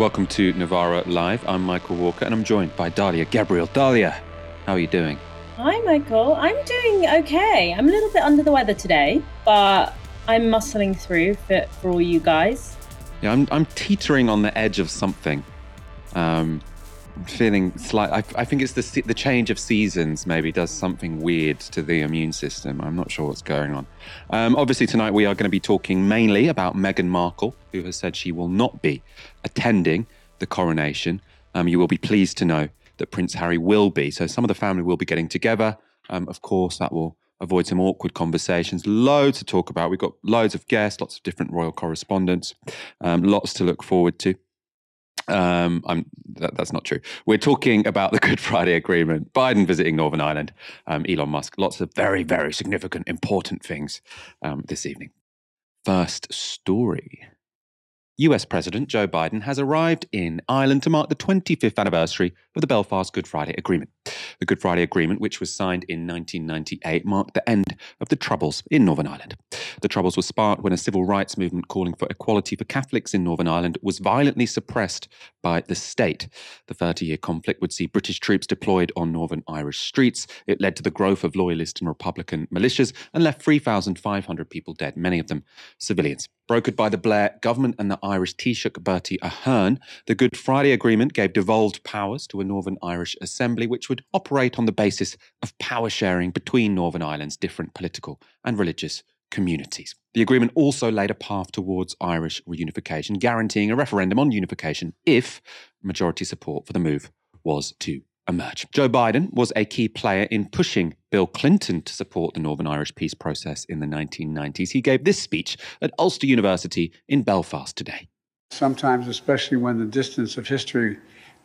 Welcome to Novara Live. I'm Michael Walker and I'm joined by Dalia Gebrial. Dalia, how are you doing? Hi, Michael. I'm doing okay. I'm a little bit under the weather today, but I'm muscling through for, for all you guys. Yeah, I'm, I'm teetering on the edge of something. Um, feeling slight. I, I, think it's the the change of seasons maybe does something weird to the immune system. I'm not sure what's going on. Um, obviously, tonight we are going to be talking mainly about Meghan Markle, who has said she will not be attending the coronation. Um, you will be pleased to know that Prince Harry will be. So some of the family will be getting together. Um, of course, that will avoid some awkward conversations. Loads to talk about. We've got loads of guests, lots of different royal correspondents, um, lots to look forward to. Um, that, that's not true. We're talking about the Good Friday Agreement, Biden visiting Northern Ireland, um, Elon Musk, lots of very, very significant, important things um, this evening. First story. US President Joe Biden has arrived in Ireland to mark the 25th anniversary of the Belfast Good Friday Agreement. The Good Friday Agreement, which was signed in 1998, marked the end of the Troubles in Northern Ireland. The Troubles were sparked when a civil rights movement calling for equality for Catholics in Northern Ireland was violently suppressed by the state. The 30 year conflict would see British troops deployed on Northern Irish streets. It led to the growth of loyalist and Republican militias and left 3,500 people dead, many of them civilians. Brokered by the Blair government and the Irish Taoiseach Bertie Ahern, the Good Friday Agreement gave devolved powers to a Northern Irish Assembly, which would operate on the basis of power sharing between Northern Ireland's different political and religious communities. The agreement also laid a path towards Irish reunification, guaranteeing a referendum on unification if majority support for the move was to emerge. Joe Biden was a key player in pushing Bill Clinton to support the Northern Irish peace process in the 1990s. He gave this speech at Ulster University in Belfast today. Sometimes, especially when the distance of history,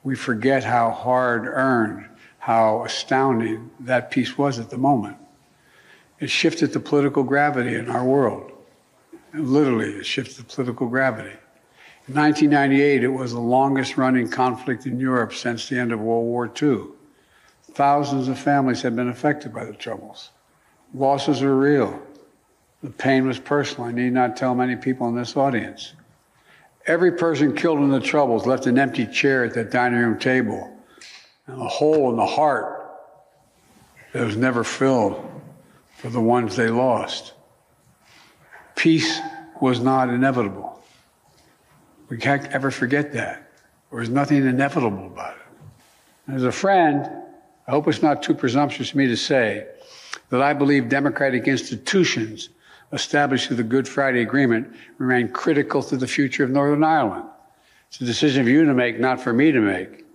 we forget how hard earned, how astounding that peace was at the moment. It shifted the political gravity in our world. literally, it shifted the political gravity. In 1998, it was the longest running conflict in Europe since the end of World War II. Thousands of families have been affected by the Troubles. Losses were real. The pain was personal. I need not tell many people in this audience. Every person killed in the Troubles left an empty chair at that dining room table and a hole in the heart that was never filled for the ones they lost. Peace was not inevitable. We can't ever forget that. There was nothing inevitable about it. As a friend, I hope it's not too presumptuous for me to say that I believe democratic institutions established through the Good Friday Agreement remain critical to the future of Northern Ireland. It's a decision for you to make, not for me to make.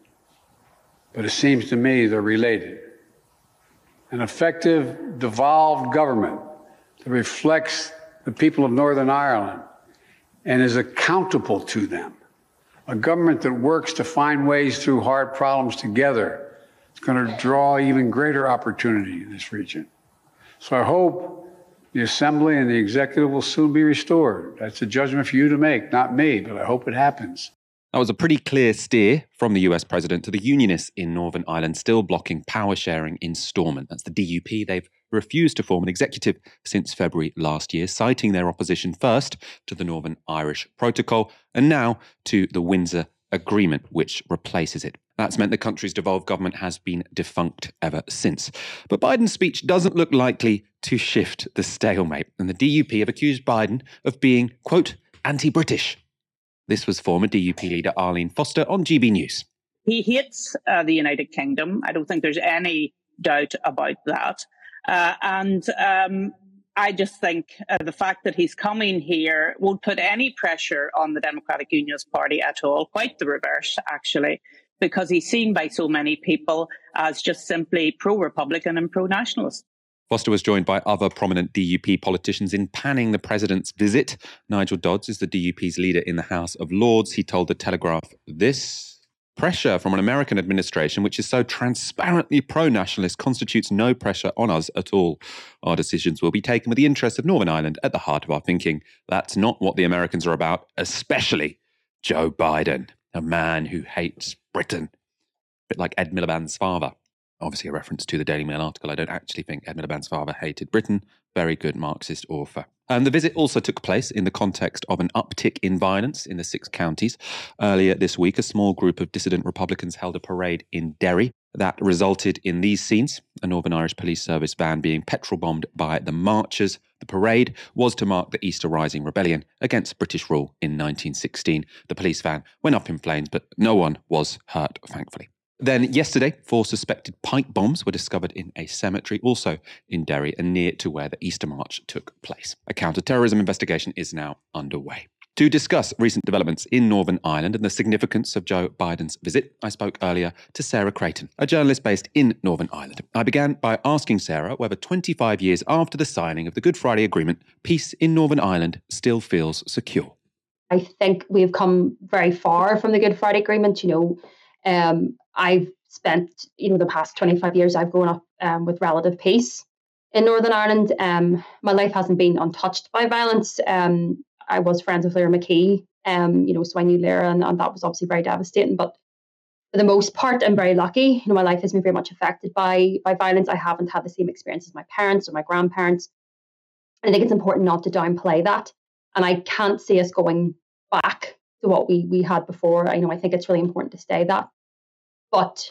But it seems to me they're related. An effective, devolved government that reflects the people of Northern Ireland and is accountable to them. A government that works to find ways through hard problems together is going to draw even greater opportunity in this region. So I hope the assembly and the executive will soon be restored. That's a judgment for you to make, not me, but I hope it happens. That was a pretty clear steer from the US president to the unionists in Northern Ireland still blocking power sharing in Stormont. That's the DUP. They've refused to form an executive since February last year, citing their opposition first to the Northern Irish Protocol and now to the Windsor Agreement, which replaces it. That's meant the country's devolved government has been defunct ever since. But Biden's speech doesn't look likely to shift the stalemate, and the DUP have accused Biden of being, quote, anti British. This was former DUP leader Arlene Foster on GB News. He hates uh, the United Kingdom. I don't think there's any doubt about that. Uh, and um, I just think uh, the fact that he's coming here won't put any pressure on the Democratic Unionist Party at all. Quite the reverse, actually, because he's seen by so many people as just simply pro Republican and pro nationalist. Foster was joined by other prominent DUP politicians in panning the president's visit. Nigel Dodds is the DUP's leader in the House of Lords. He told The Telegraph this Pressure from an American administration which is so transparently pro nationalist constitutes no pressure on us at all. Our decisions will be taken with the interests of Northern Ireland at the heart of our thinking. That's not what the Americans are about, especially Joe Biden, a man who hates Britain. A bit like Ed Miliband's father. Obviously, a reference to the Daily Mail article. I don't actually think Ed Miliband's father hated Britain. Very good Marxist author. And the visit also took place in the context of an uptick in violence in the six counties. Earlier this week, a small group of dissident Republicans held a parade in Derry that resulted in these scenes a Northern Irish Police Service van being petrol bombed by the marchers. The parade was to mark the Easter Rising rebellion against British rule in 1916. The police van went up in flames, but no one was hurt, thankfully. Then, yesterday, four suspected pipe bombs were discovered in a cemetery, also in Derry and near to where the Easter March took place. A counter-terrorism investigation is now underway. To discuss recent developments in Northern Ireland and the significance of Joe Biden's visit, I spoke earlier to Sarah Creighton, a journalist based in Northern Ireland. I began by asking Sarah whether 25 years after the signing of the Good Friday Agreement, peace in Northern Ireland still feels secure. I think we've come very far from the Good Friday Agreement. You know, um, I've spent, you know, the past 25 years, I've grown up um, with relative peace in Northern Ireland. Um, my life hasn't been untouched by violence. Um, I was friends with Lyra McKee, um, you know, so I knew Lyra, and, and, that was obviously very devastating. But for the most part, I'm very lucky. You know, my life has been very much affected by by violence. I haven't had the same experience as my parents or my grandparents. And I think it's important not to downplay that. And I can't see us going back to what we we had before. I know I think it's really important to stay that. But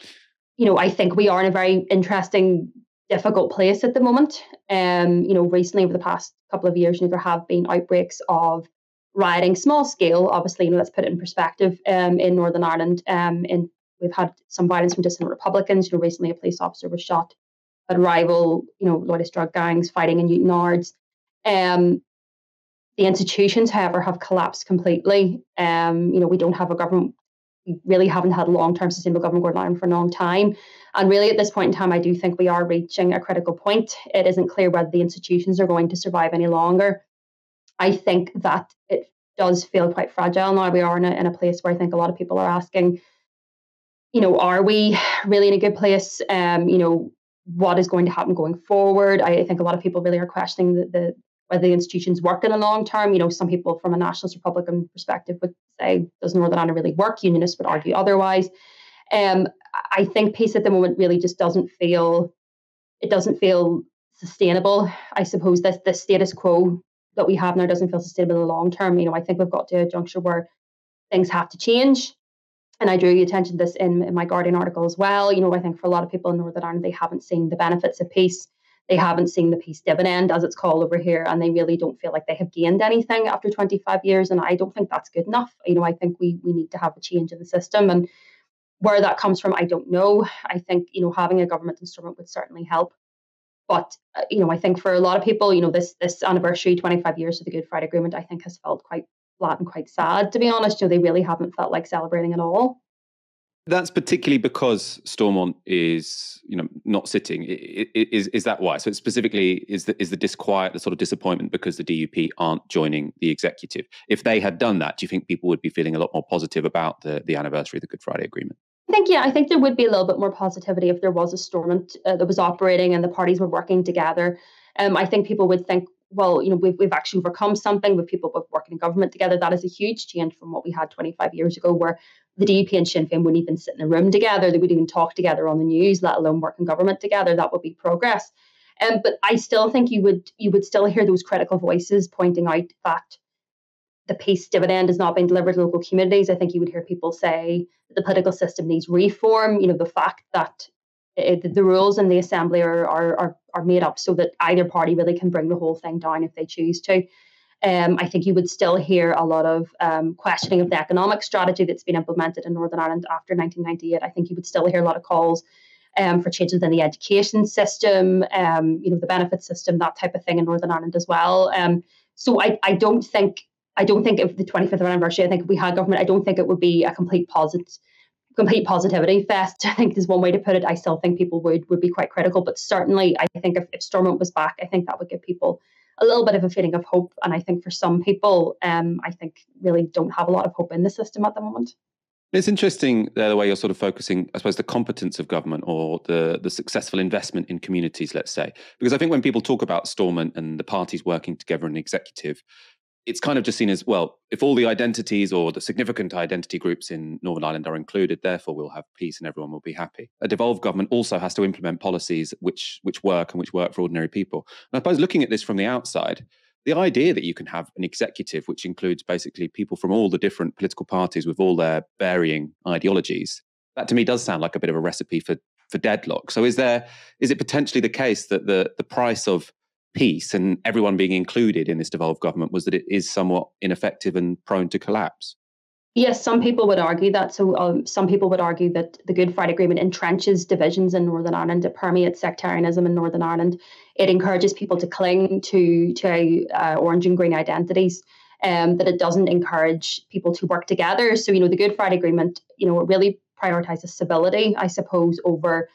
you know, I think we are in a very interesting, difficult place at the moment. Um, you know, recently over the past couple of years, you know, there have been outbreaks of rioting, small scale. Obviously, you know, let's put it in perspective. Um, in Northern Ireland, um, in we've had some violence from dissident Republicans. You know, recently a police officer was shot at rival, you know, Loyalist drug gangs fighting in Newtownards. Um, the institutions, however, have collapsed completely. Um, you know, we don't have a government. We really haven't had long-term sustainable government going on for a long time. And really, at this point in time, I do think we are reaching a critical point. It isn't clear whether the institutions are going to survive any longer. I think that it does feel quite fragile now. We are in a, in a place where I think a lot of people are asking, you know, are we really in a good place? Um, you know, what is going to happen going forward? I think a lot of people really are questioning the, the whether the institutions work in the long term. You know, some people from a nationalist Republican perspective would say, does Northern Ireland really work? Unionists would argue otherwise. Um, I think peace at the moment really just doesn't feel, it doesn't feel sustainable. I suppose this the status quo that we have now doesn't feel sustainable in the long term. You know, I think we've got to a juncture where things have to change. And I drew your attention to this in, in my Guardian article as well. You know, I think for a lot of people in Northern Ireland, they haven't seen the benefits of peace they haven't seen the peace dividend, as it's called over here, and they really don't feel like they have gained anything after 25 years. And I don't think that's good enough. You know, I think we we need to have a change in the system, and where that comes from, I don't know. I think you know having a government instrument would certainly help. But uh, you know, I think for a lot of people, you know, this this anniversary, 25 years of the Good Friday Agreement, I think has felt quite flat and quite sad. To be honest, you know, they really haven't felt like celebrating at all. That's particularly because Stormont is, you know, not sitting. Is is that why? So specifically, is the is the disquiet, the sort of disappointment because the DUP aren't joining the executive? If they had done that, do you think people would be feeling a lot more positive about the the anniversary of the Good Friday Agreement? I think yeah, I think there would be a little bit more positivity if there was a Stormont uh, that was operating and the parties were working together. Um, I think people would think, well, you know, we've, we've actually overcome something with people working in government together. That is a huge change from what we had 25 years ago, where the DUP and Sinn Féin wouldn't even sit in a room together. They wouldn't even talk together on the news, let alone work in government together. That would be progress. Um, but I still think you would you would still hear those critical voices pointing out that the peace dividend has not been delivered to local communities. I think you would hear people say the political system needs reform. You know, the fact that it, the rules in the assembly are, are are are made up so that either party really can bring the whole thing down if they choose to um, I think you would still hear a lot of um, questioning of the economic strategy that's been implemented in Northern Ireland after 1998. I think you would still hear a lot of calls um, for changes in the education system, um, you know, the benefit system, that type of thing in Northern Ireland as well. Um, so I, I don't think I don't think if the 25th anniversary, I think if we had government, I don't think it would be a complete positive complete positivity fest. I think is one way to put it. I still think people would would be quite critical, but certainly I think if, if Stormont was back, I think that would give people a little bit of a feeling of hope. And I think for some people, um, I think really don't have a lot of hope in the system at the moment. It's interesting uh, the way you're sort of focusing, I suppose, the competence of government or the the successful investment in communities, let's say. Because I think when people talk about Stormont and the parties working together in the executive, it's kind of just seen as well if all the identities or the significant identity groups in northern ireland are included therefore we'll have peace and everyone will be happy a devolved government also has to implement policies which which work and which work for ordinary people and i suppose looking at this from the outside the idea that you can have an executive which includes basically people from all the different political parties with all their varying ideologies, that to me does sound like a bit of a recipe for for deadlock. So is there is it potentially the case that the the price of peace and everyone being included in this devolved government was that it is somewhat ineffective and prone to collapse? Yes, some people would argue that. So, um, some people would argue that the Good Friday Agreement entrenches divisions in Northern Ireland. It permeates sectarianism in Northern Ireland. It encourages people to cling to to uh, orange and green identities. Um, that it doesn't encourage people to work together. So, you know, the Good Friday Agreement, you know, it really prioritizes stability, I suppose, over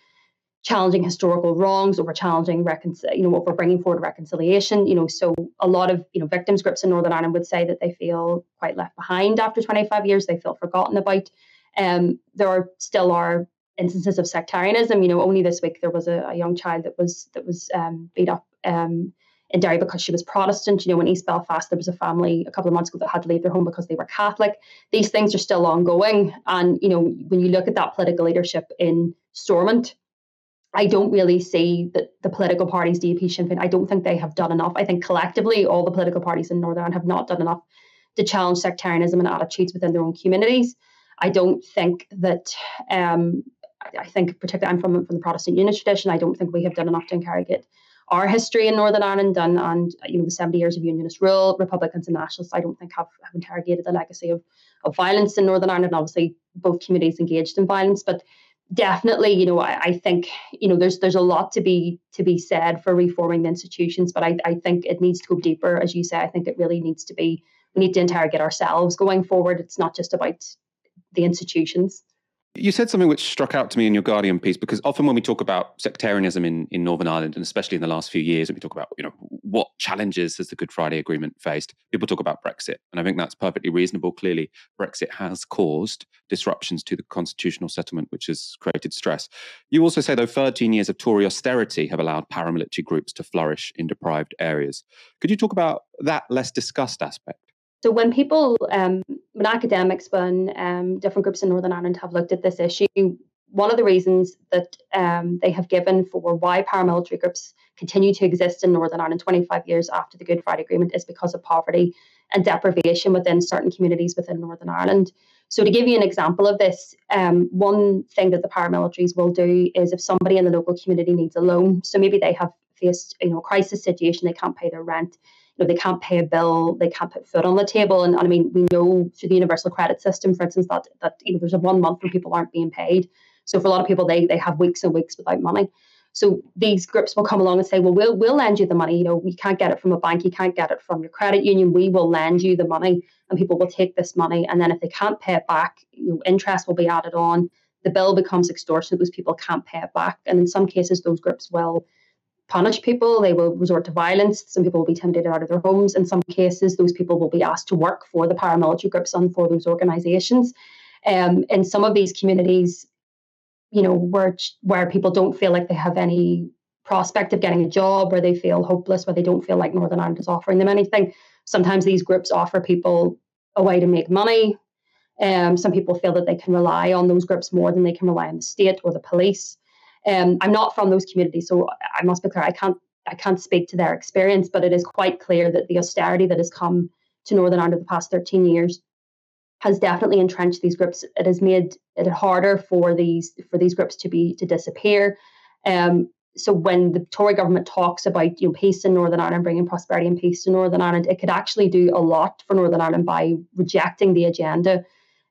challenging historical wrongs, over challenging you know, over bringing forward reconciliation. You know, so a lot of you know victims groups in Northern Ireland would say that they feel quite left behind after 25 years. They feel forgotten about. Um, there are still are instances of sectarianism. You know, only this week there was a, a young child that was that was um, beat up um, in Derry because she was Protestant. You know, in East Belfast there was a family a couple of months ago that had to leave their home because they were Catholic. These things are still ongoing, and you know, when you look at that political leadership in Stormont I don't really see that the political parties, DUP, Sinn Féin, I don't think they have done enough. I think collectively, all the political parties in Northern Ireland have not done enough to challenge sectarianism and attitudes within their own communities. I don't think that. Um, I think, particularly, I'm from from the Protestant Unionist tradition. I don't think we have done enough to interrogate our history in Northern Ireland and and you know the 70 years of Unionist rule. Republicans and Nationalists, I don't think have, have interrogated the legacy of of violence in Northern Ireland. And obviously, both communities engaged in violence, but definitely you know I, I, think you know there's there's a lot to be to be said for reforming the institutions but I, I think it needs to go deeper as you say. I think it really needs to be we need to interrogate ourselves going forward. It's not just about the institutions you said something which struck out to me in your Guardian piece because often when we talk about sectarianism in, in Northern Ireland, and especially in the last few years, when we talk about you know what challenges has the Good Friday Agreement faced, people talk about Brexit, and I think that's perfectly reasonable. Clearly, Brexit has caused disruptions to the constitutional settlement, which has created stress. You also say though 13 years of Tory austerity have allowed paramilitary groups to flourish in deprived areas. Could you talk about that less discussed aspect? So when people, um, when academics, when um, different groups in Northern Ireland have looked at this issue, one of the reasons that um, they have given for why paramilitary groups continue to exist in Northern Ireland 25 years after the Good Friday Agreement is because of poverty and deprivation within certain communities within Northern Ireland. So, to give you an example of this, um, one thing that the paramilitaries will do is if somebody in the local community needs a loan, so maybe they have faced you know a crisis situation, they can't pay their rent, you know, they can't pay a bill, they can't put food on the table. And, and I mean, we know through the universal credit system, for instance, that that you know there's a one month when people aren't being paid. So for a lot of people, they they have weeks and weeks without money. So these groups will come along and say, well, we'll we'll lend you the money. You know, we can't get it from a bank, you can't get it from your credit union. We will lend you the money, and people will take this money, and then if they can't pay it back, you know, interest will be added on. The bill becomes extortionate. Those people can't pay it back, and in some cases, those groups will punish people. They will resort to violence. Some people will be intimidated out of their homes. In some cases, those people will be asked to work for the paramilitary groups and for those organizations. Um, in some of these communities, you know, where where people don't feel like they have any prospect of getting a job, where they feel hopeless, where they don't feel like Northern Ireland is offering them anything. Sometimes these groups offer people a way to make money. Um, some people feel that they can rely on those groups more than they can rely on the state or the police. Um, I'm not from those communities, so I must be clear. I can't I can't speak to their experience, but it is quite clear that the austerity that has come to Northern Ireland the past 13 years has definitely entrenched these groups. It has made it harder for these for these groups to be to disappear. Um, so when the Tory government talks about you know peace in Northern Ireland, bringing prosperity and peace to Northern Ireland, it could actually do a lot for Northern Ireland by rejecting the agenda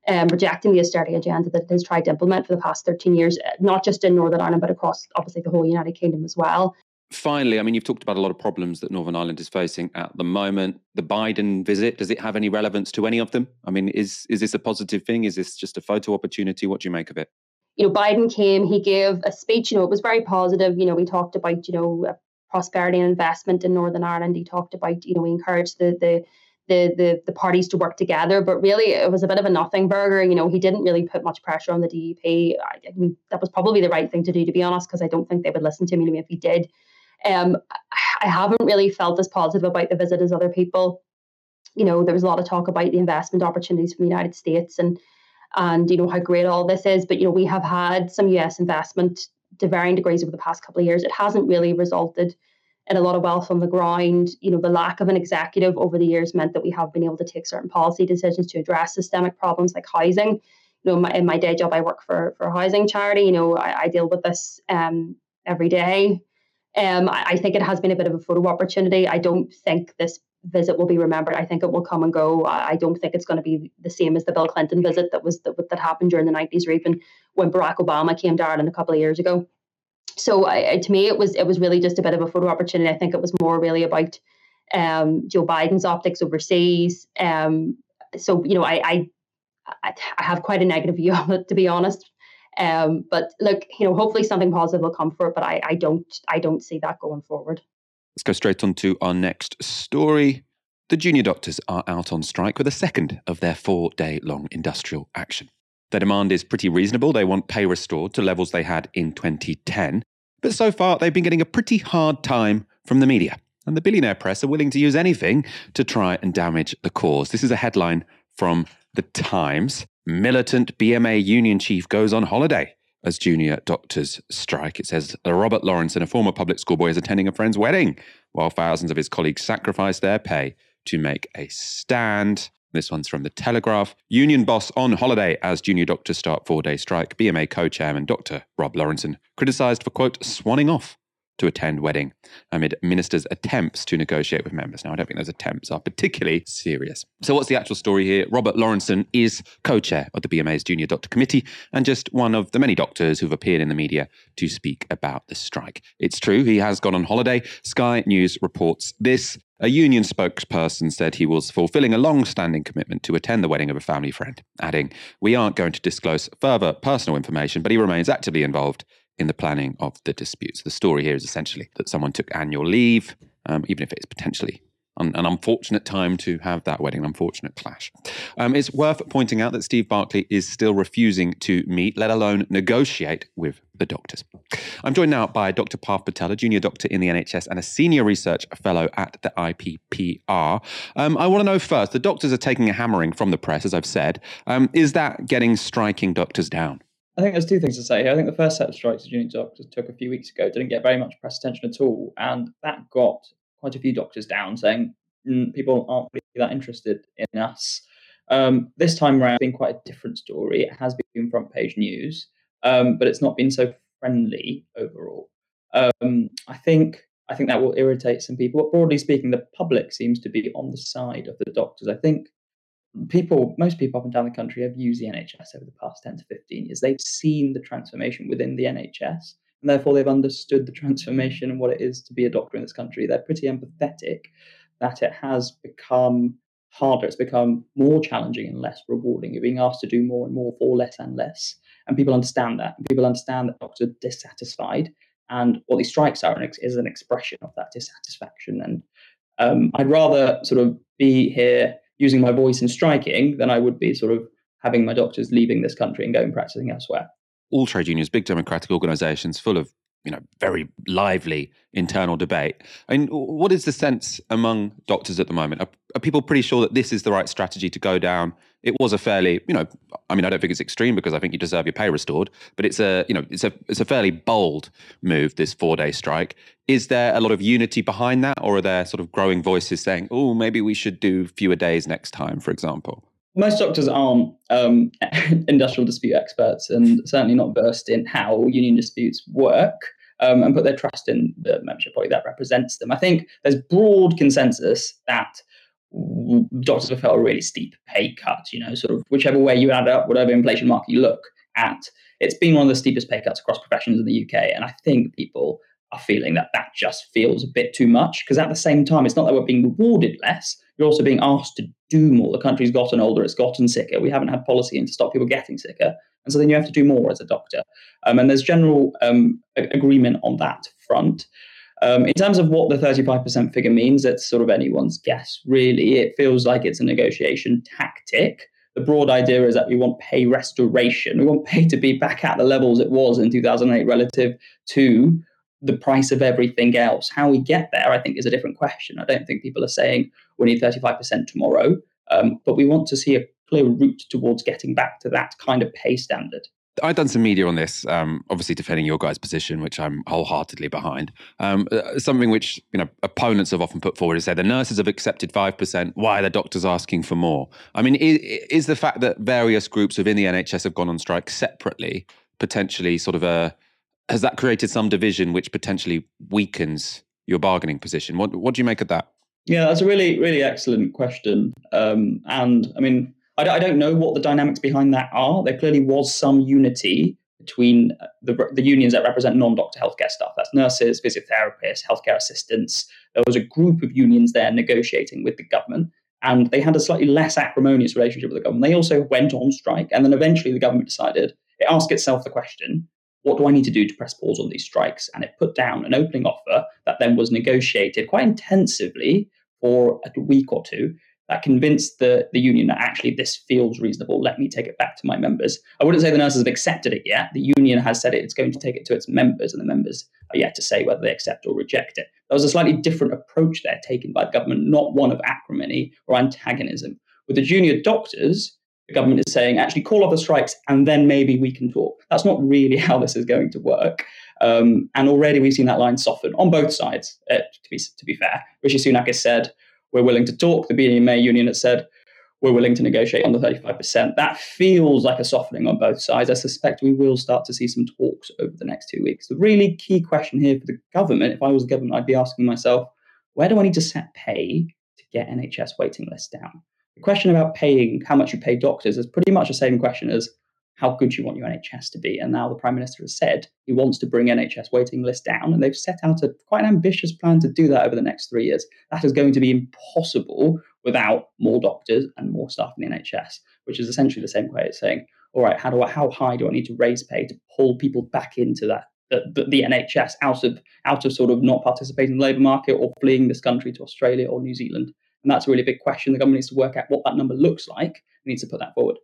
um, rejecting the austerity agenda that it has tried to implement for the past 13 years, uh, not just in Northern Ireland, but across obviously the whole United Kingdom as well. Finally, I mean, you've talked about a lot of problems that Northern Ireland is facing at the moment. The Biden visit, does it have any relevance to any of them? I mean, is is this a positive thing? Is this just a photo opportunity? What do you make of it? You know, Biden came, he gave a speech, you know, it was very positive. You know, we talked about, you know, uh, prosperity and investment in Northern Ireland. He talked about, you know, we encouraged the the the, the the parties to work together. But really, it was a bit of a nothing burger. You know, he didn't really put much pressure on the DUP. I, I mean, that was probably the right thing to do, to be honest, because I don't think they would listen to me if he did. Um, I haven't really felt as positive about the visit as other people. You know, there was a lot of talk about the investment opportunities from the United States and and you know how great all this is. But you know, we have had some US investment to varying degrees over the past couple of years. It hasn't really resulted and a lot of wealth on the ground. You know, the lack of an executive over the years meant that we have been able to take certain policy decisions to address systemic problems like housing. You know, my, in my day job, I work for for a housing charity. You know, I, I deal with this um, every day. Um, I, I think it has been a bit of a photo opportunity. I don't think this visit will be remembered. I think it will come and go. I don't think it's going to be the same as the Bill Clinton visit that was that, that happened during the 90s or even when Barack Obama came to Ireland a couple of years ago so I, to me, it was it was really just a bit of a photo opportunity. I think it was more really about um, Joe Biden's optics overseas. Um, so you know, I, I I have quite a negative view of it, to be honest. Um, but look, you know, hopefully something positive will come for it. But I, I don't I don't see that going forward. Let's go straight on to our next story. The junior doctors are out on strike with a second of their four day long industrial action. Their demand is pretty reasonable. They want pay restored to levels they had in 2010. But so far, they've been getting a pretty hard time from the media. And the billionaire press are willing to use anything to try and damage the cause. This is a headline from The Times. Militant BMA union chief goes on holiday as junior doctors strike. It says Robert Laurenson, a former public school boy, is attending a friend's wedding while thousands of his colleagues sacrifice their pay to make a stand. This one's from The Telegraph. Union boss on holiday as junior doctors start four day strike. BMA co chairman Dr. Rob Laurenson criticised for, quote, swanning off to attend wedding amid ministers' attempts to negotiate with members. Now, I don't think those attempts are particularly serious. So, what's the actual story here? Robert Laurenson is co chair of the BMA's Junior Doctor Committee and just one of the many doctors who've appeared in the media to speak about the strike. It's true, he has gone on holiday. Sky News reports this. A union spokesperson said he was fulfilling a long standing commitment to attend the wedding of a family friend, adding, We aren't going to disclose further personal information, but he remains actively involved in the planning of the disputes. The story here is essentially that someone took annual leave, um, even if it's potentially an, an, unfortunate time to have that wedding, an unfortunate clash. Um, it's worth pointing out that Steve Barclay is still refusing to meet, let alone negotiate with the doctors. I'm joined now by Dr. Parth Patel, a junior doctor in the NHS and a senior research fellow at the IPPR. Um, I want to know first the doctors are taking a hammering from the press, as I've said. Um, is that getting striking doctors down? I think there's two things to say here. I think the first set of strikes the junior doctors took a few weeks ago didn't get very much press attention at all, and that got quite a few doctors down saying mm, people aren't really that interested in us. Um, this time around, it's been quite a different story. It has been front page news, um, but it's not been so friendly overall. Um, I think I think that will irritate some people. But broadly speaking, the public seems to be on the side of the doctors. I think people, most people up and down the country have used the NHS over the past 10 to 15 years. They've seen the transformation within the NHS and therefore they've understood the transformation and what it is to be a doctor in this country. They're pretty empathetic that it has become harder, it's become more challenging and less rewarding. You're being asked to do more and more for less and less. And people understand that. People understand that doctors are dissatisfied. And what these strikes are is an expression of that dissatisfaction. And um, I'd rather sort of be here using my voice and striking than I would be sort of having my doctors leaving this country and going practicing elsewhere. All trade unions, big democratic organizations full of you know very lively internal debate. I mean, what is the sense among doctors at the moment? Are, are, people pretty sure that this is the right strategy to go down? It was a fairly, you know, I mean, I don't think it's extreme because I think you deserve your pay restored, but it's a, you know, it's a it's a fairly bold move. This four day strike. Is there a lot of unity behind that, or are there sort of growing voices saying, "Oh, maybe we should do fewer days next time," for example? Most doctors aren't um, industrial dispute experts and certainly not versed in how union disputes work um, and put their trust in the membership body that represents them. I think there's broad consensus that doctors have felt a really steep pay cut, you know, sort of whichever way you add up, whatever inflation mark you look at, it's been one of the steepest pay cuts across professions in the UK. And I think people are feeling that that just feels a bit too much because at the same time, it's not that we're being rewarded less, you're also being asked to do more. The country's gotten older, it's gotten sicker. We haven't had policy in to stop people getting sicker. And so then you have to do more as a doctor. Um, and there's general um, agreement on that front. Um, in terms of what the 35% figure means, it's sort of anyone's guess, really. It feels like it's a negotiation tactic. The broad idea is that we want pay restoration. We want pay to be back at the levels it was in 2008 relative to the price of everything else. How we get there, I think, is a different question. I don't think people are saying we need 35% tomorrow, um, but we want to see a clear route towards getting back to that kind of pay standard. I've done some media on this, um, obviously defending your guys' position, which I'm wholeheartedly behind. Um, uh, something which you know opponents have often put forward is say the nurses have accepted five percent. Why are the doctors asking for more? I mean, is, is, the fact that various groups within the NHS have gone on strike separately potentially sort of a has that created some division which potentially weakens your bargaining position? What what do you make of that? Yeah, that's a really really excellent question. Um, and I mean I, I don't know what the dynamics behind that are. There clearly was some unity between uh, the, the unions that represent non-doctor healthcare staff. That's nurses, physiotherapists, healthcare assistants. There was a group of unions there negotiating with the government, and they had a slightly less acrimonious relationship with the government. They also went on strike, and then eventually the government decided it asked itself the question: What do I need to do to press pause on these strikes? And it put down an opening offer that then was negotiated quite intensively for a week or two that convinced the, the union that actually this feels reasonable. Let me take it back to my members. I wouldn't say the nurses have accepted it yet. The union has said it, it's going to take it to its members, and the members are yet to say whether they accept or reject it. There was a slightly different approach there taken by the government, not one of acrimony or antagonism. With the junior doctors, the government is saying, actually call off the strikes and then maybe we can talk. That's not really how this is going to work. Um, and already we've seen that line soften on both sides, uh, to, be, to be fair. Rishi Sunak has said, we're willing to talk. The BMA union has said we're willing to negotiate on the 35%. That feels like a softening on both sides. I suspect we will start to see some talks over the next two weeks. The really key question here for the government, if I was the government, I'd be asking myself, where do I need to set pay to get NHS waiting lists down? The question about paying how much you pay doctors is pretty much the same question as how good you want your NHS to be. And now the Prime Minister has said he wants to bring NHS waiting lists down, and they've set out a quite an ambitious plan to do that over the next three years. That is going to be impossible without more doctors and more staff in the NHS, which is essentially the same way as saying, all right, how do I, how high do I need to raise pay to pull people back into that the, the, NHS out of out of sort of not participating in the labour market or fleeing this country to Australia or New Zealand? And that's a really big question. The government needs to work out what that number looks like. It needs to put that forward.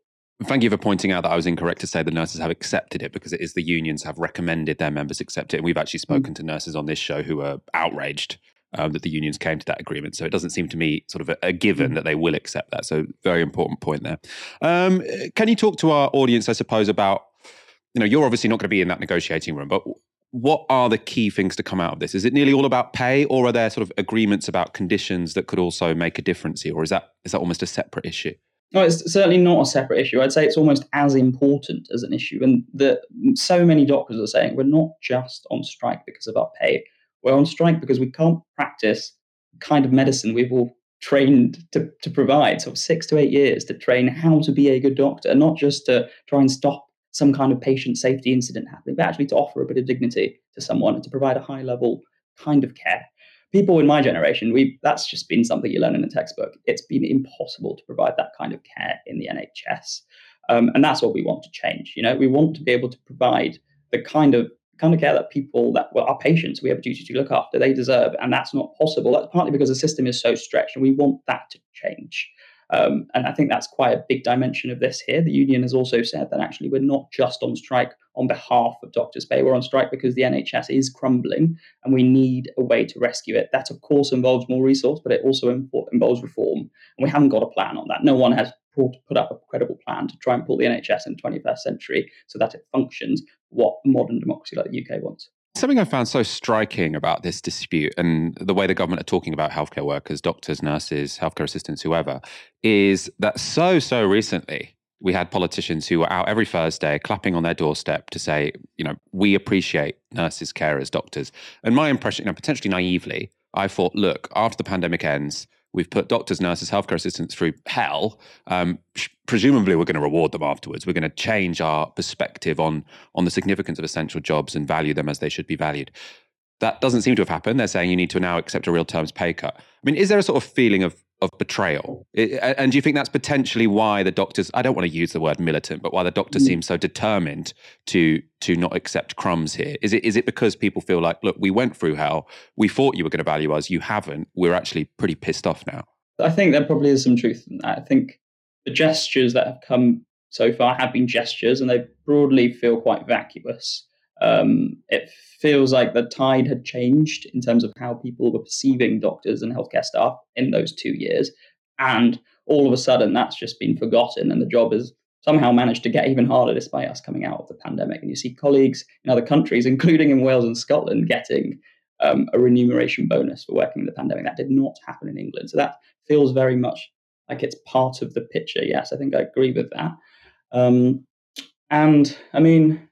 Thank you for pointing out that I was incorrect to say the nurses have accepted it because it is the unions have recommended their members accept it. And we've actually mm. spoken to nurses on this show who are outraged um, that the unions came to that agreement. So it doesn't seem to me sort of a, a given mm. that they will accept that. So very important point there. Um, can you talk to our audience, I suppose, about, you know, you're obviously not going to be in that negotiating room, but what are the key things to come out of this? Is it nearly all about pay, or are there sort of agreements about conditions that could also make a difference here, or is that is that almost a separate issue? No, it's certainly not a separate issue. I'd say it's almost as important as an issue. And that so many doctors are saying we're not just on strike because of our pay. We're on strike because we can't practice the kind of medicine we've all trained to, to provide, of six to eight years to train how to be a good doctor, not just to try and stop some kind of patient safety incident happening, but actually to offer a bit of dignity to someone and to provide a high level kind of care people in my generation, we that's just been something you learn in a textbook. It's been impossible to provide that kind of care in the NHS, um, and that's what we want to change. You know, we want to be able to provide the kind of kind of care that people that well, our patients we have a duty to look after they deserve, and that's not possible. That's partly because the system is so stretched, and we want that to change. Um, and I think that's quite a big dimension of this here. The union has also said that actually we're not just on strike on behalf of doctors' pay. We're on strike because the NHS is crumbling and we need a way to rescue it. That, of course, involves more resource, but it also involves reform. And we haven't got a plan on that. No one has put up a credible plan to try and pull the NHS in the 21st century so that it functions what modern democracy like the UK wants. Something I found so striking about this dispute and the way the government are talking about healthcare workers, doctors, nurses, healthcare assistants, whoever, is that so, so recently we had politicians who were out every Thursday clapping on their doorstep to say, you know, we appreciate nurses, carers, doctors. And my impression, you know, potentially naively, I thought, look, after the pandemic ends, we've put doctors, nurses, healthcare assistants through hell. Um, presumably, we're going to reward them afterwards. We're going to change our perspective on on the significance of essential jobs and value them as they should be valued. That doesn't seem to have happened. They're saying you need to now accept a real terms pay cut. I mean, is there a sort of feeling of of betrayal. And do you think that's potentially why the doctors I don't want to use the word militant, but why the doctor mm. seems so determined to to not accept crumbs here? Is it is it because people feel like, look, we went through hell, we thought you were going to value us, you haven't. We're actually pretty pissed off now. I think there probably is some truth in that. I think the gestures that have come so far have been gestures and they broadly feel quite vacuous. Um, it feels like the tide had changed in terms of how people were perceiving doctors and healthcare staff in those two years. And all of a sudden, that's just been forgotten, and the job has somehow managed to get even harder despite us coming out of the pandemic. And you see colleagues in other countries, including in Wales and Scotland, getting um, a remuneration bonus for working in the pandemic. That did not happen in England. So that feels very much like it's part of the picture. Yes, I think I agree with that. Um, and I mean,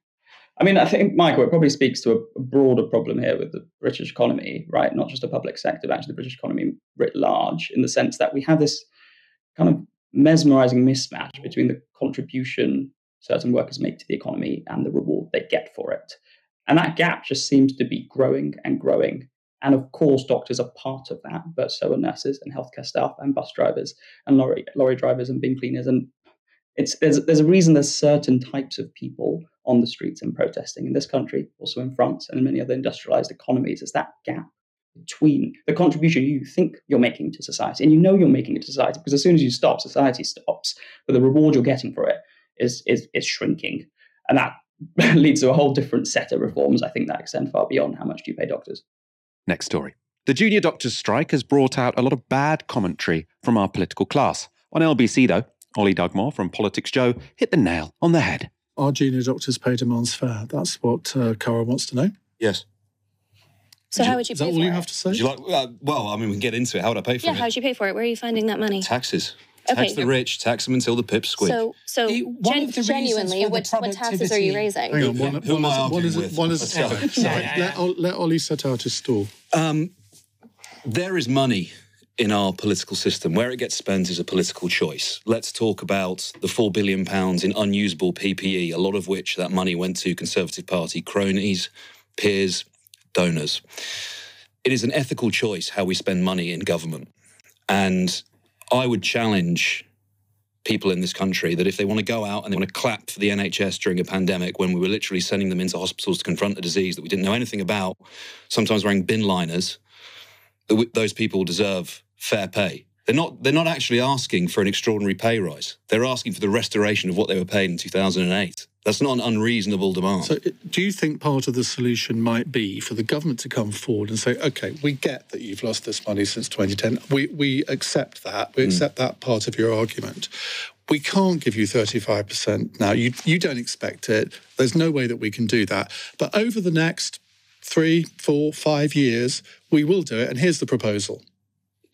I mean, I think Michael, it probably speaks to a, broader problem here with the British economy, right? Not just the public sector, but actually the British economy writ large, in the sense that we have this kind of mesmerizing mismatch between the contribution certain workers make to the economy and the reward they get for it. And that gap just seems to be growing and growing. And of course, doctors are part of that, but so are nurses and healthcare staff and bus drivers and lorry, lorry drivers and bin cleaners. And it's, there's, there's a reason there's certain types of people on the streets and protesting in this country, also in France and in many other industrialized economies. It's that gap between the contribution you think you're making to society and you know you're making it to society because as soon as you stop, society stops. But the reward you're getting for it is, is, is shrinking. And that leads to a whole different set of reforms, I think, that extend far beyond how much do you pay doctors. Next story. The junior doctors' strike has brought out a lot of bad commentary from our political class. On LBC, though, Ollie Dugmore from Politics Joe hit the nail on the head. Are junior doctors' pay demands fair? That's what uh, Cara wants to know. Yes. So how would you Is pay that for all you it? have to say? Would you like? Uh, well, I mean, we can get into it. How would I pay for yeah, it? Yeah, how would you pay for it? Where are you finding that money? Taxes. Okay, Tax the rich, tax them until the pips squeak. So, so The- gen- the genuinely, for what, what taxes are you raising? Hang on, one, Who one am I is- one arguing is- with? one is- Let's go. sorry, let, let Ollie set out his stall. Um, there is money in our political system. Where it gets spent is a political choice. Let's talk about the four billion pounds in unusable PPE, a lot of which that money went to Conservative Party cronies, peers, donors. It is an ethical choice how we spend money in government, and I would challenge people in this country that if they want to go out and they want to clap for the NHS during a pandemic when we were literally sending them into hospitals to confront a disease that we didn't know anything about, sometimes wearing bin liners, those people deserve fair pay. They're not. They're not actually asking for an extraordinary pay rise. They're asking for the restoration of what they were paid in 2008. That's not an unreasonable demand. So, uh, do you think part of the solution might be for the government to come forward and say, "Okay, we get that you've lost this money since 2010. We we accept that. We hmm. accept that part of your argument. We can't give you 35% now. You you don't expect it. There's no way that we can do that. But over the next three, four, five years, we will do it. And here's the proposal.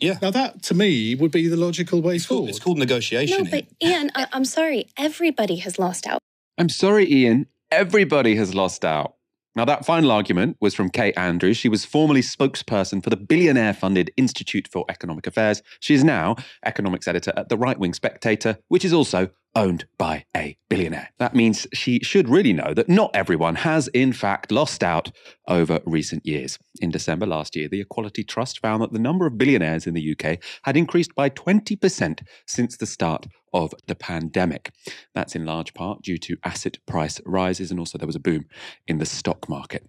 Yeah, Now, that to me would be the logical way it's called, forward. it's called negotiation. No, but Ian, I, I'm sorry. Everybody has lost out. I'm sorry, Ian. Everybody has lost out. Now, that final argument was from Kate Andrews. She was formerly spokesperson for the billionaire funded Institute for Economic Affairs. She is now economics editor at the right wing Spectator, which is also owned by a billionaire. That means she should really know that not everyone has, in fact, lost out over recent years. In December last year, the Equality Trust found that the number of billionaires in the UK had increased by 20% since the start of the pandemic. That's in large part due to asset price rises, and also there was a boom in the stock market.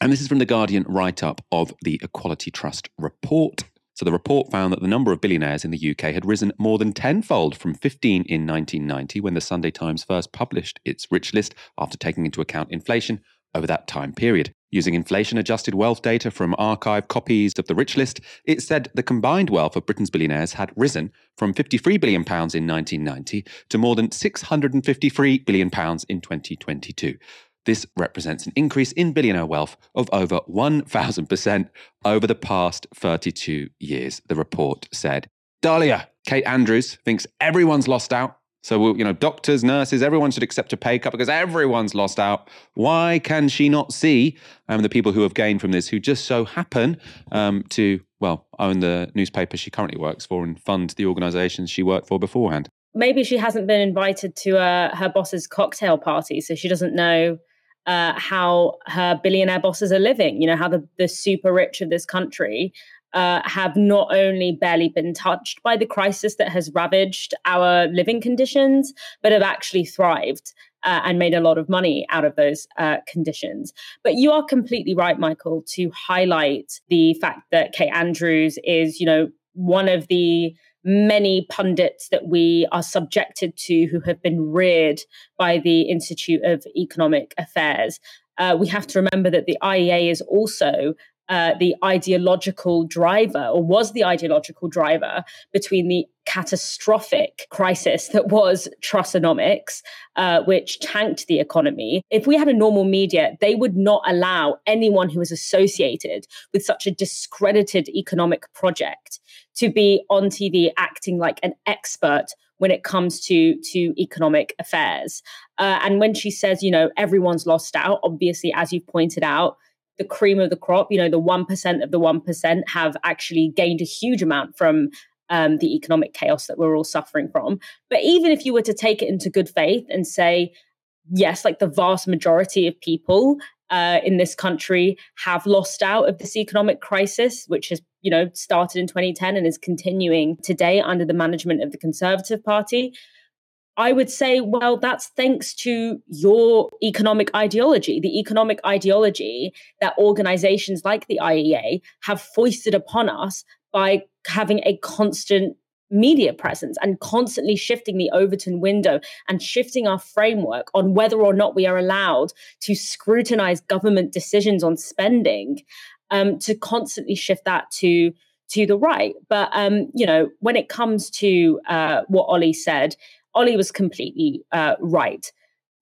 And this is from the Guardian write up of the Equality Trust report. So the report found that the number of billionaires in the UK had risen more than tenfold from 15 in 1990 when the Sunday Times first published its rich list after taking into account inflation over that time period. Using inflation adjusted wealth data from archive copies of the rich list, it said the combined wealth of Britain's billionaires had risen from 53 billion pounds in 1990 to more than 653 billion pounds in 2022. This represents an increase in billionaire wealth of over 1,000% over the past 32 years, the report said. Dalia, Kate Andrews thinks everyone's lost out. So, we'll, you know, doctors, nurses, everyone should accept a pay cut because everyone's lost out. Why can she not see um, the people who have gained from this, who just so happen um, to, well, own the newspaper she currently works for and fund the organizations she worked for beforehand? maybe she hasn't been invited to uh, her boss's cocktail party, so she doesn't know uh, how her billionaire bosses are living. You know how the the super rich of this country uh, have not only barely been touched by the crisis that has ravaged our living conditions, but have actually thrived. Uh, and made a lot of money out of those uh, conditions. But you are completely right, Michael, to highlight the fact that Kate Andrews is, you know, one of the many pundits that we are subjected to who have been reared by the Institute of Economic Affairs. Uh, we have to remember that the IEA is also uh, the ideological driver, or was the ideological driver between the catastrophic crisis that was Trussonomics, uh, which tanked the economy. If we had a normal media, they would not allow anyone who is associated with such a discredited economic project to be on TV acting like an expert when it comes to to economic affairs. Uh, and when she says, you know, everyone's lost out, obviously, as you've pointed out, the cream of the crop, you know, the 1% of the 1% have actually gained a huge amount from um, the economic chaos that we're all suffering from. But even if you were to take it into good faith and say, yes, like the vast majority of people uh, in this country have lost out of this economic crisis, which has you know started in 2010 and is continuing today under the management of the Conservative Party. I would say, well, that's thanks to your economic ideology, the economic ideology that organizations like the IEA have foisted upon us by having a constant media presence and constantly shifting the Overton window and shifting our framework on whether or not we are allowed to scrutinize government decisions on spending, um, to constantly shift that to to the right. But um, you know, when it comes to uh, what Ollie said, Ollie was completely uh, right.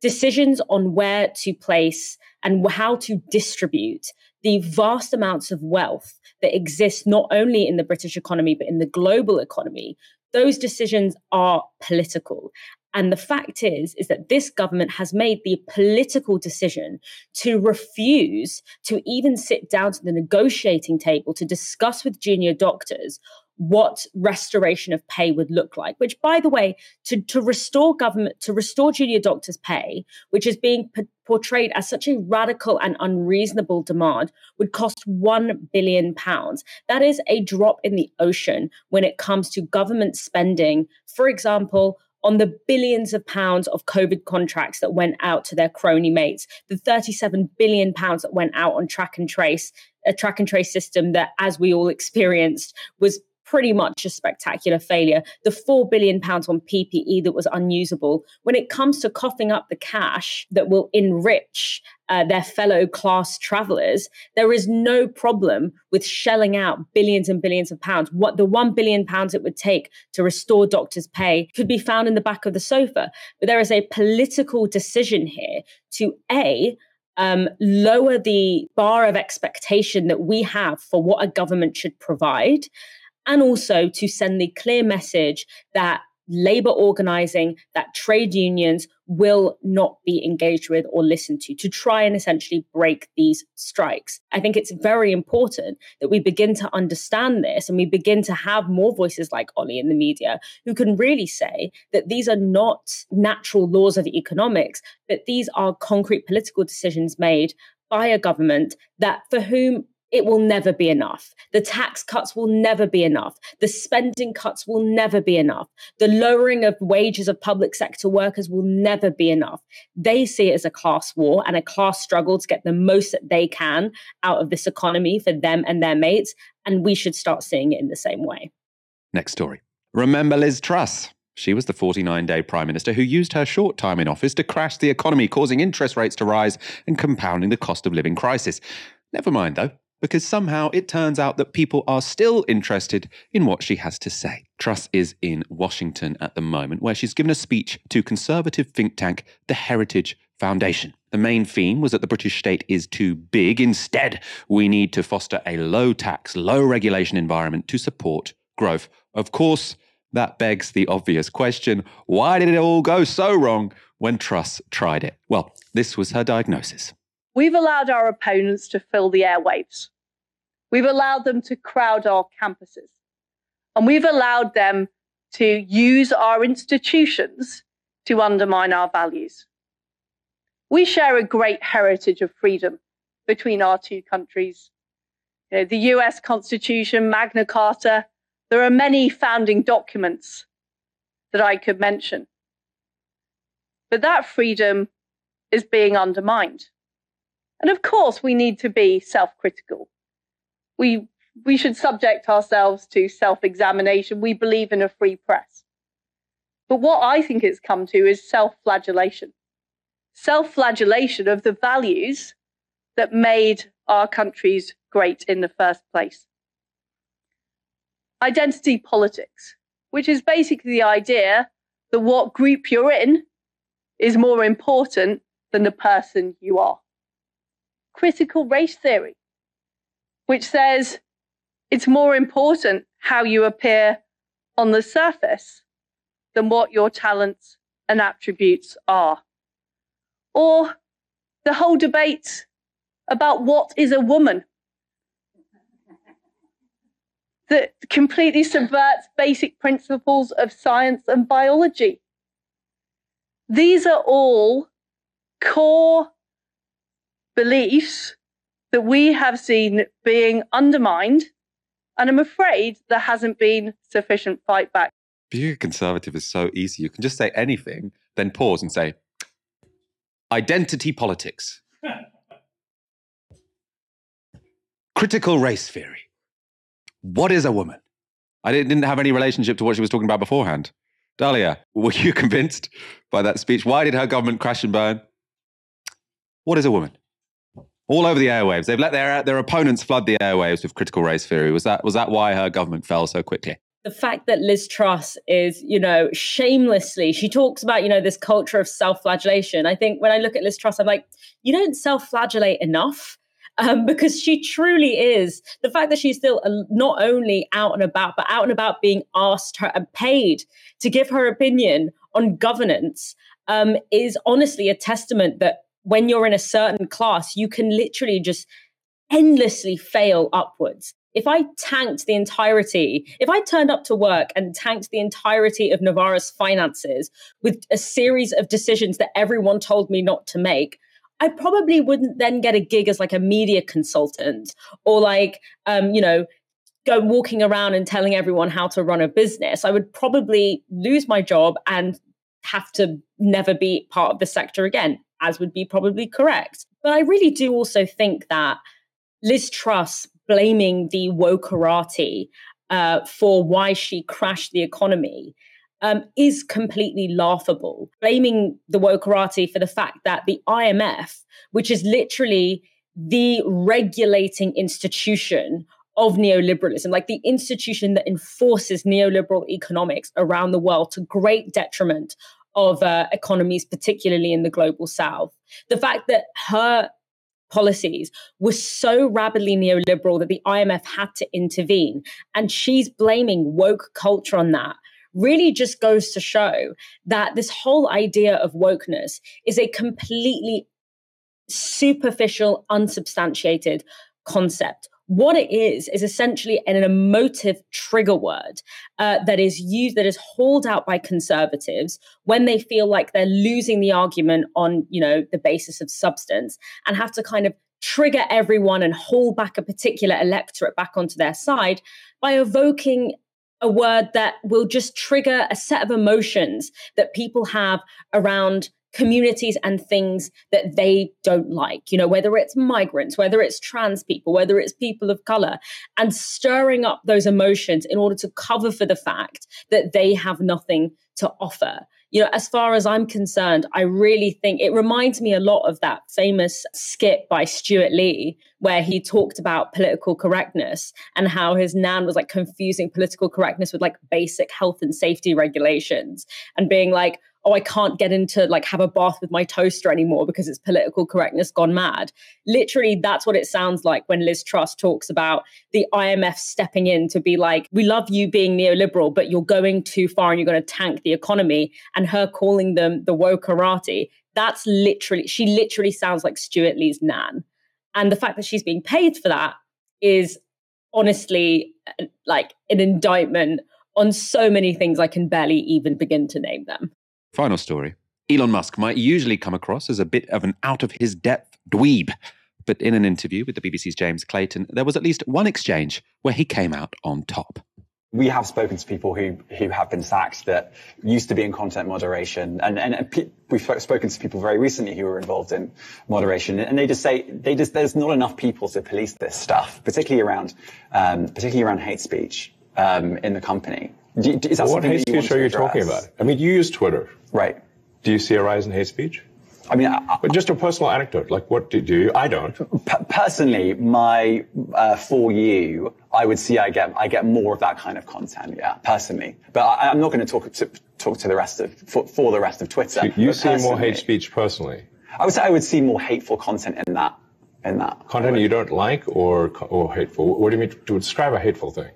Decisions on where to place and how to distribute the vast amounts of wealth that exist not only in the British economy, but in the global economy, those decisions are political. And the fact is, is that this government has made the political decision to refuse to even sit down to the negotiating table to discuss with junior doctors what restoration of pay would look like which by the way to, to restore government to restore junior doctors pay which is being p- portrayed as such a radical and unreasonable demand would cost 1 billion pounds. That is a drop in the ocean when it comes to government spending. For example on the billions of pounds of COVID contracts that went out to their crony mates, the 37 billion pounds that went out on track and trace, a track and trace system that, as we all experienced, was pretty much a spectacular failure. The four billion pounds on PPE that was unusable. When it comes to coughing up the cash that will enrich uh, their fellow class travelers, there is no problem with shelling out billions and billions of pounds. What the one billion pounds it would take to restore doctors' pay could be found in the back of the sofa. But there is a political decision here to A, um, lower the bar of expectation that we have for what a government should provide and also to send the clear message that labor organizing, that trade unions will not be engaged with or listened to, to try and essentially break these strikes. I think it's very important that we begin to understand this and we begin to have more voices like Ollie in the media who can really say that these are not natural laws of economics, but these are concrete political decisions made by a government that for whom it will never be enough. The tax cuts will never be enough. The spending cuts will never be enough. The lowering of wages of public sector workers will never be enough. They see it as a class war and a class struggle to get the most that they can out of this economy for them and their mates. And we should start seeing it in the same way. Next story. Remember Liz Truss? She was the 49 day Prime Minister who used her short time in office to crash the economy, causing interest rates to rise and compounding the cost of living crisis. Never mind, though because somehow it turns out that people are still interested in what she has to say. Truss is in Washington at the moment, where she's given a speech to conservative think tank the Heritage Foundation. The main theme was that the British state is too big. Instead, we need to foster a low tax, low regulation environment to support growth. Of course, that begs the obvious question why did it all go so wrong when Truss tried it? Well, this was her diagnosis. We've allowed our opponents to fill the airwaves. We've allowed them to crowd our campuses. And we've allowed them to use our institutions to undermine our values. We share a great heritage of freedom between our two countries. You know, the US Constitution, Magna Carta, there are many founding documents that I could mention. But that freedom is being undermined. And of course, we need to be self critical. We, we should subject ourselves to self examination. We believe in a free press. But what I think it's come to is self flagellation. Self flagellation of the values that made our countries great in the first place. Identity politics, which is basically the idea that what group you're in is more important than the person you are. Critical race theory, which says it's more important how you appear on the surface than what your talents and attributes are. Or the whole debate about what is a woman that completely subverts basic principles of science and biology. These are all core beliefs that we have seen being undermined. And I'm afraid there hasn't been sufficient fight back. Being a conservative is so easy. You can just say anything, then pause and say, identity politics, critical race theory. What is a woman? I didn't have any relationship to what she was talking about beforehand. Dalia, were you convinced by that speech? Why did her government crash and burn? What is a woman? All over the airwaves. They've let their, their opponents flood the airwaves with critical race theory. Was that, was that why her government fell so quickly? the fact that Liz Truss is, you know, shamelessly, she talks about, you know, this culture of self flagellation. I think when I look at Liz Truss, I'm like, you don't self flagellate enough. Um, because she truly is the fact that she's still uh, not only out and about, but out and about being asked her and paid to give her opinion on governance um, is honestly a testament that when you're in a certain class, you can literally just endlessly fail upwards if I tanked the entirety, if I turned up to work and tanked the entirety of Novara's finances with a series of decisions that everyone told me not to make, I probably wouldn't then get a gig as like a media consultant or like, um, you know, go walking around and telling everyone how to run a business. I would probably lose my job and have to never be part of the sector again, as would be probably correct. But I really do also think that Liz Truss blaming the wokerati uh, for why she crashed the economy um, is completely laughable. Blaming the wokerati for the fact that the IMF, which is literally the regulating institution of neoliberalism, like the institution that enforces neoliberal economics around the world to great detriment of uh, economies, particularly in the global south. The fact that her policies were so rabidly neoliberal that the IMF had to intervene. And she's blaming woke culture on that. Really just goes to show that this whole idea of wokeness is a completely superficial, unsubstantiated concept what it is is essentially an emotive trigger word uh, that is used that is hauled out by conservatives when they feel like they're losing the argument on you know the basis of substance and have to kind of trigger everyone and haul back a particular electorate back onto their side by evoking a word that will just trigger a set of emotions that people have around communities and things that they don't like, you know, whether it's migrants, whether it's trans people, whether it's people of color, and stirring up those emotions in order to cover for the fact that they have nothing to offer. You know, as far as I'm concerned, I really think it reminds me a lot of that famous skit by Stewart Lee, where he talked about political correctness and how his nan was like confusing political correctness with like basic health and safety regulations and being like, oh, I can't get into like have a bath with my toaster anymore because it's political correctness gone mad. Literally, that's what it sounds like when Liz Truss talks about the IMF stepping in to be like, we love you being neoliberal, but you're going too far and you're going to tank the economy. And her calling them the wokerati. That's literally, she literally sounds like Stewart Lee's nan. And the fact that she's being paid for that is honestly uh, like an indictment on so many things I can barely even begin to name them. Final story. Elon Musk might usually come across as a bit of an out of his depth dweeb. But in an interview with the BBC's James Clayton, there was at least one exchange where he came out on top. We have spoken to people who, who have been sacked that used to be in content moderation, and, and we've spoken to people very recently who were involved in moderation, and they just say they just there's not enough people to police this stuff, particularly around um, particularly around hate speech um, in the company. Do, is that what hate speech are you talking about? I mean, you use Twitter. Right. Do you see a rise in hate speech? I mean, I, but just a personal anecdote. Like, what do you? I don't. P- personally, my uh, for you, I would see I get I get more of that kind of content. Yeah, personally, but I, am not going to talk to talk to the rest of for, for the rest of Twitter. So you see more hate speech personally. I would say I would see more hateful content in that in that content you don't like or or hateful. What do you mean to describe a hateful thing?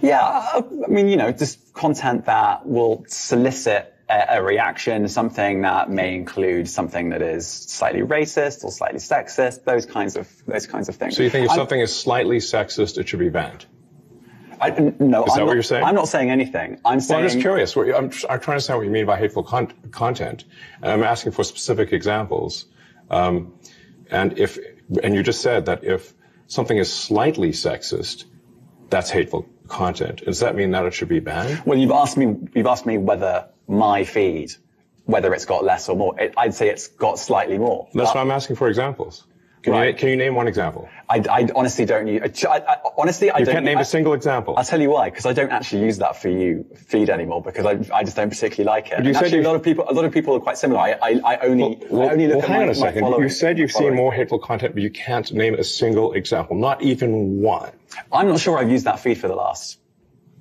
Yeah, I mean, you know, just content that will solicit a, reaction, something that may include something that is slightly racist or slightly sexist, those kinds of those kinds of things. So you think if I'm, something is slightly sexist, it should be banned? I, no, is that I'm what not, you're saying? I'm not saying anything. I'm saying. Well, I'm just curious. I'm, I'm trying to understand what you mean by hateful con- content, and I'm asking for specific examples. Um, and if, and you just said that if something is slightly sexist, that's hateful content. Does that mean that it should be banned? Well, you've asked me. You've asked me whether my feed, whether it's got less or more. It, I'd say it's got slightly more. That's why I'm asking for examples. Can, right. you, can you name one example? I, I honestly don't use. I, I, honestly, I you don't. can't name I, a single example. I'll tell you why. Because I don't actually use that for you feed anymore. Because I, I just don't particularly like it. you said actually, a lot of people, a lot of people are quite similar. I, I, I only, well, I only look well, at hang my, on a second. You said you've seen more hateful content, but you can't name a single example, not even one. I'm not sure I've used that feed for the last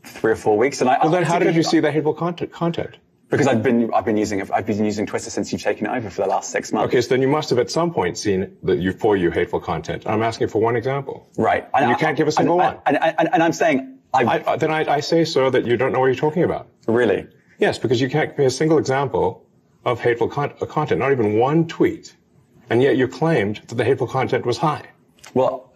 three or four weeks. And I, well, then how did you see the hateful content? content? Because I've been I've been using I've been using Twitter since you've taken it over for the last six months. Okay, so then you must have at some point seen that you for you hateful content. I'm asking for one example. Right, and, you can't give a single and, one. And, and, and I'm saying I, then I, I say so that you don't know what you're talking about. Really? Yes, because you can't give me a single example of hateful con- uh, content, not even one tweet, and yet you claimed that the hateful content was high. Well,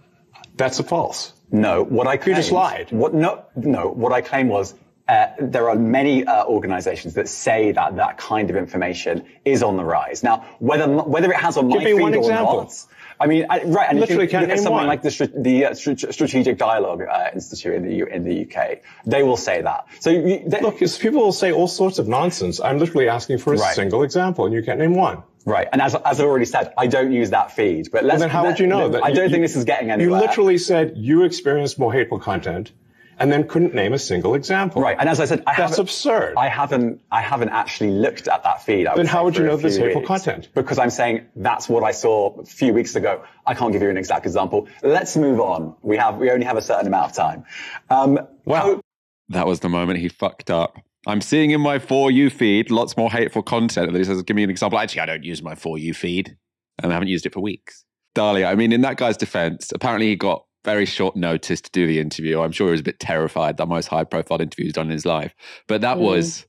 that's a false. No, what I claimed, you just lied. What no no what I claimed was uh, there are many uh, organizations that say that that kind of information is on the rise. Now, whether whether it has on Give my me feed one or example. not, I mean, I, right, and Literally if you can't look at something one. like the, the uh, Strategic Dialogue uh, Institute in the U- in the UK, they will say that. So you, they, look, people will say all sorts of nonsense. I'm literally asking for a Right. single example, and you can't name one. Right, and as, as I already said, I don't use that feed. But let's, Well, then how let- would you know that? I don't think this is getting anywhere. You literally said you experienced more hateful content, and then couldn't name a single example. Right, and as I said, I That's absurd. I haven't, I haven't actually looked at that feed. I Then how would you know this hateful weeks. content? Because I'm saying that's what I saw a few weeks ago. I can't give you an exact example. Let's move on. We have, we only have a certain amount of time. Um, wow. That was the moment he fucked up. I'm seeing in my For You feed lots more hateful content. And he says, Give me an example. Actually, I don't use my For You feed, and I haven't used it for weeks. Dalia, I mean, in that guy's defense, apparently he got very short notice to do the interview. I'm sure he was a bit terrified. The most high profile interview he's done in his life. But that Mm. was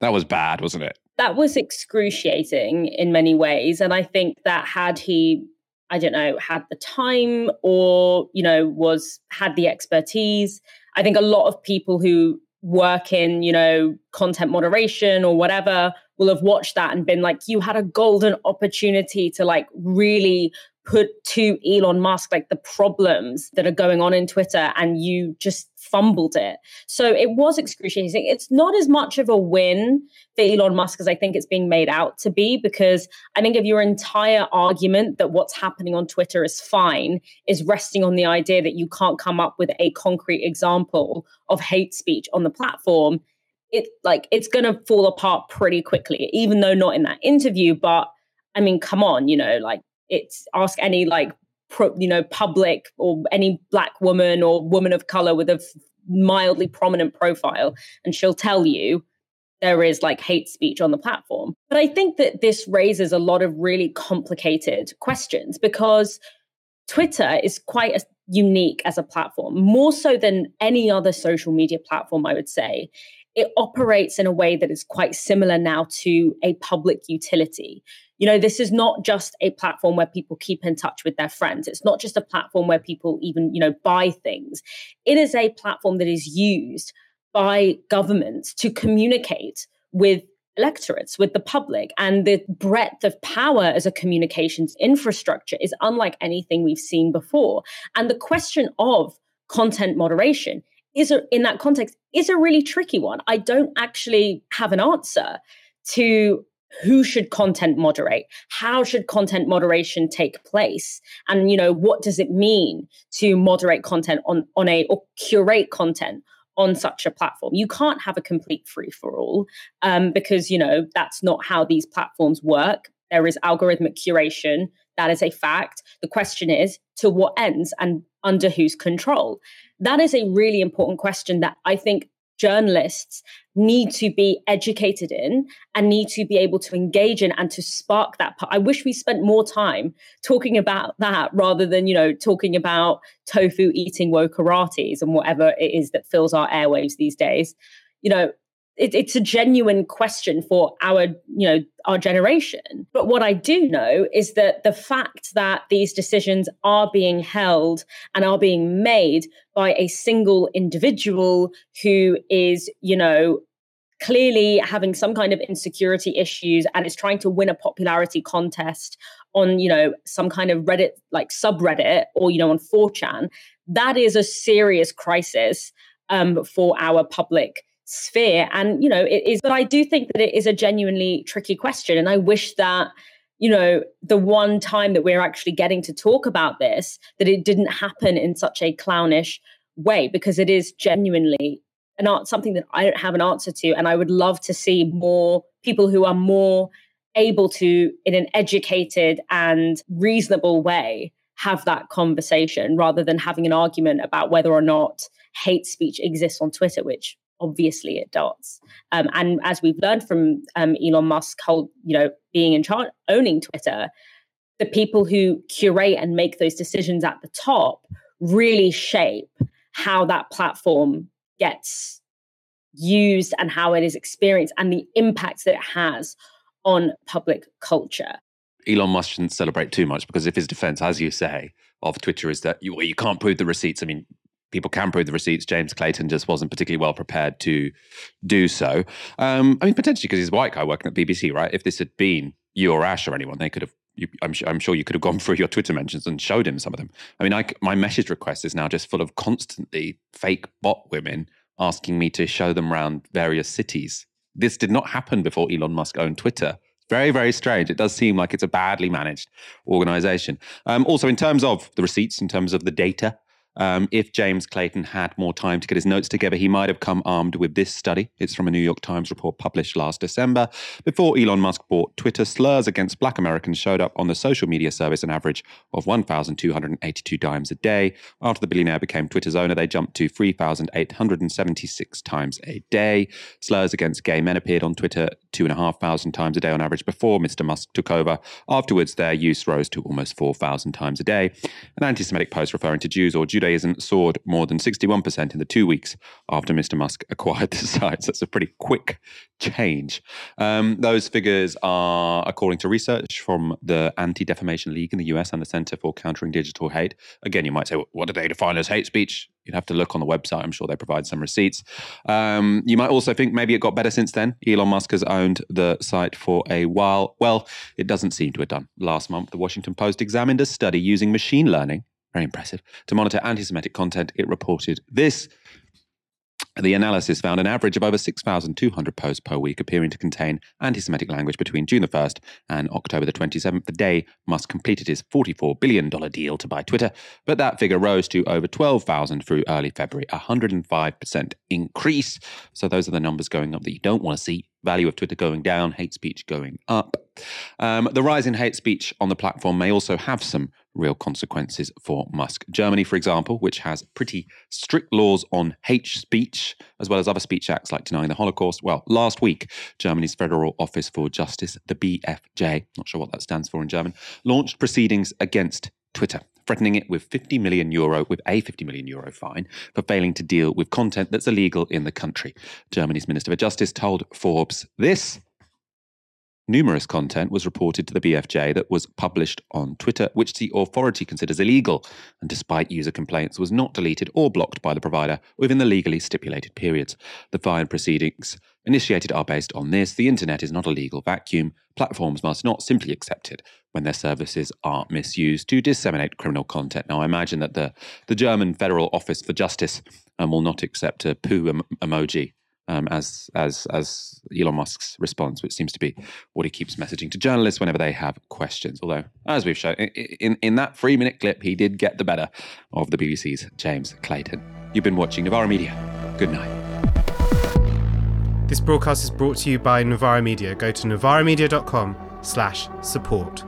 that was bad, wasn't it? that was excruciating in many ways and i think that had he i don't know had the time or you know was had the expertise i think a lot of people who work in you know content moderation or whatever will have watched that and been like you had a golden opportunity to like really put to Elon Musk like the problems that are going on in Twitter and you just fumbled it. So it was excruciating. It's not as much of a win for Elon Musk as I think it's being made out to be because I think if your entire argument that what's happening on Twitter is fine is resting on the idea that you can't come up with a concrete example of hate speech on the platform, it like it's going to fall apart pretty quickly even though not in that interview but I mean come on, you know, like it's ask any like pro, you know public or any black woman or woman of color with a mildly prominent profile and she'll tell you there is like hate speech on the platform. But i think that this raises a lot of really complicated questions because twitter is quite a, unique as a platform. More so than any other social media platform i would say. It operates in a way that is quite similar now to a public utility you know this is not just a platform where people keep in touch with their friends. It's not just a platform where people even you know buy things. It is a platform that is used by governments to communicate with electorates with the public. And the breadth of power as a communications infrastructure is unlike anything we've seen before. And the question of content moderation is a, in that context is a really tricky one. I don't actually have an answer to who should content moderate how should content moderation take place and you know what does it mean to moderate content on on a or curate content on such a platform you can't have a complete free for all um, because you know that's not how these platforms work there is algorithmic curation. That is a fact. The question is to what ends and under whose control? That is a really important question that I think journalists need to be educated in and need to be able to engage in and to spark that part. i wish we spent more time talking about that rather than you know talking about tofu eating wokeratis and whatever it is that fills our airwaves these days you know it, it's a genuine question for our you know our generation but what i do know is that the fact that these decisions are being held and are being made by a single individual who is you know clearly having some kind of insecurity issues and is trying to win a popularity contest on you know some kind of reddit like subreddit or you know on 4chan that is a serious crisis um, for our public sphere. And you know it is but i do think that it is a genuinely tricky question. And i wish that you know the one time that we're actually getting to talk about this that it didn't happen in such a clownish way because it is genuinely not something that i don't have an answer to and i would love to see more people who are more able to in an educated and reasonable way have that conversation rather than having an argument about whether or not hate speech exists on twitter which obviously it does. Um, and as we've learned from um, Elon Musk, hold, you know, being in charge, owning Twitter, the people who curate and make those decisions at the top really shape how that platform gets used and how it is experienced and the impact that it has on public culture. Elon Musk shouldn't celebrate too much because if his defense, as you say, of Twitter is that you, well, you can't prove the receipts. I mean, people can prove the receipts. James Clayton just wasn't particularly well prepared to do so. Um, I mean, potentially because he's a white guy working at BBC, right? If this had been you or Ash or anyone, they could have. You, I'm, sure, I'm sure you could have gone through your Twitter mentions and showed him some of them. I mean, I, my message request is now just full of constantly fake bot women asking me to show them around various cities. This did not happen before Elon Musk owned Twitter very, very strange. It does seem like it's a badly managed organization. Um, also, in terms of the receipts, in terms of the data, um, if James Clayton had more time to get his notes together, he might have come armed with this study. It's from a New York Times report published last December. Before Elon Musk bought Twitter, slurs against black Americans showed up on the social media service an average of 1,282 times a day. After the billionaire became Twitter's owner, they jumped to 3,876 times a day. Slurs against gay men appeared on Twitter 2,500 times a day on average before Mr. Musk took over. Afterwards, their use rose to almost 4,000 times a day. An anti Semitic post referring to Jews or Judaism Judaism soared more than 61% in the two weeks after Mr. Musk acquired the site. So that's a pretty quick change. Um, those figures are according to research from the Anti Defamation League in the US and the Center for Countering Digital Hate. Again, you might say, what do they define as hate speech? You'd have to look on the website. I'm sure they provide some receipts. Um, you might also think maybe it got better since then. Elon Musk has owned the site for a while. Well, it doesn't seem to have done. Last month, the Washington Post examined a study using machine learning very impressive. To monitor anti Semitic content, it reported this. The analysis found an average of over 6,200 posts per week appearing to contain anti Semitic language between June the 1st and October the 27th, the day Musk completed his $44 billion deal to buy Twitter. But that figure rose to over 12,000 through early February, a 105% increase. So those are the numbers going up that you don't want to see. Value of Twitter going down, hate speech going up. Um, the rise in hate speech on the platform may also have some real consequences for Musk. Germany, for example, which has pretty strict laws on hate speech, as well as other speech acts like denying the Holocaust. Well, last week, Germany's Federal Office for Justice, the BFJ, not sure what that stands for in German, launched proceedings against Twitter, threatening it with 50 million euro, with a 50 million euro fine for failing to deal with content that's illegal in the country. Germany's Minister for Justice told Forbes this Numerous content was reported to the BFJ that was published on Twitter, which the authority considers illegal, and despite user complaints, was not deleted or blocked by the provider within the legally stipulated periods. The fine proceedings initiated are based on this. The internet is not a legal vacuum. Platforms must not simply accept it when their services are misused to disseminate criminal content. Now, I imagine that the, the German Federal Office for Justice um, will not accept a poo em- emoji um, as as as Elon Musk's response, which seems to be what he keeps messaging to journalists whenever they have questions. Although, as we've shown in in that three minute clip, he did get the better of the BBC's James Clayton. You've been watching Novara Media. Good night. This broadcast is brought to you by Novara Media. Go to novaramedia.com slash support.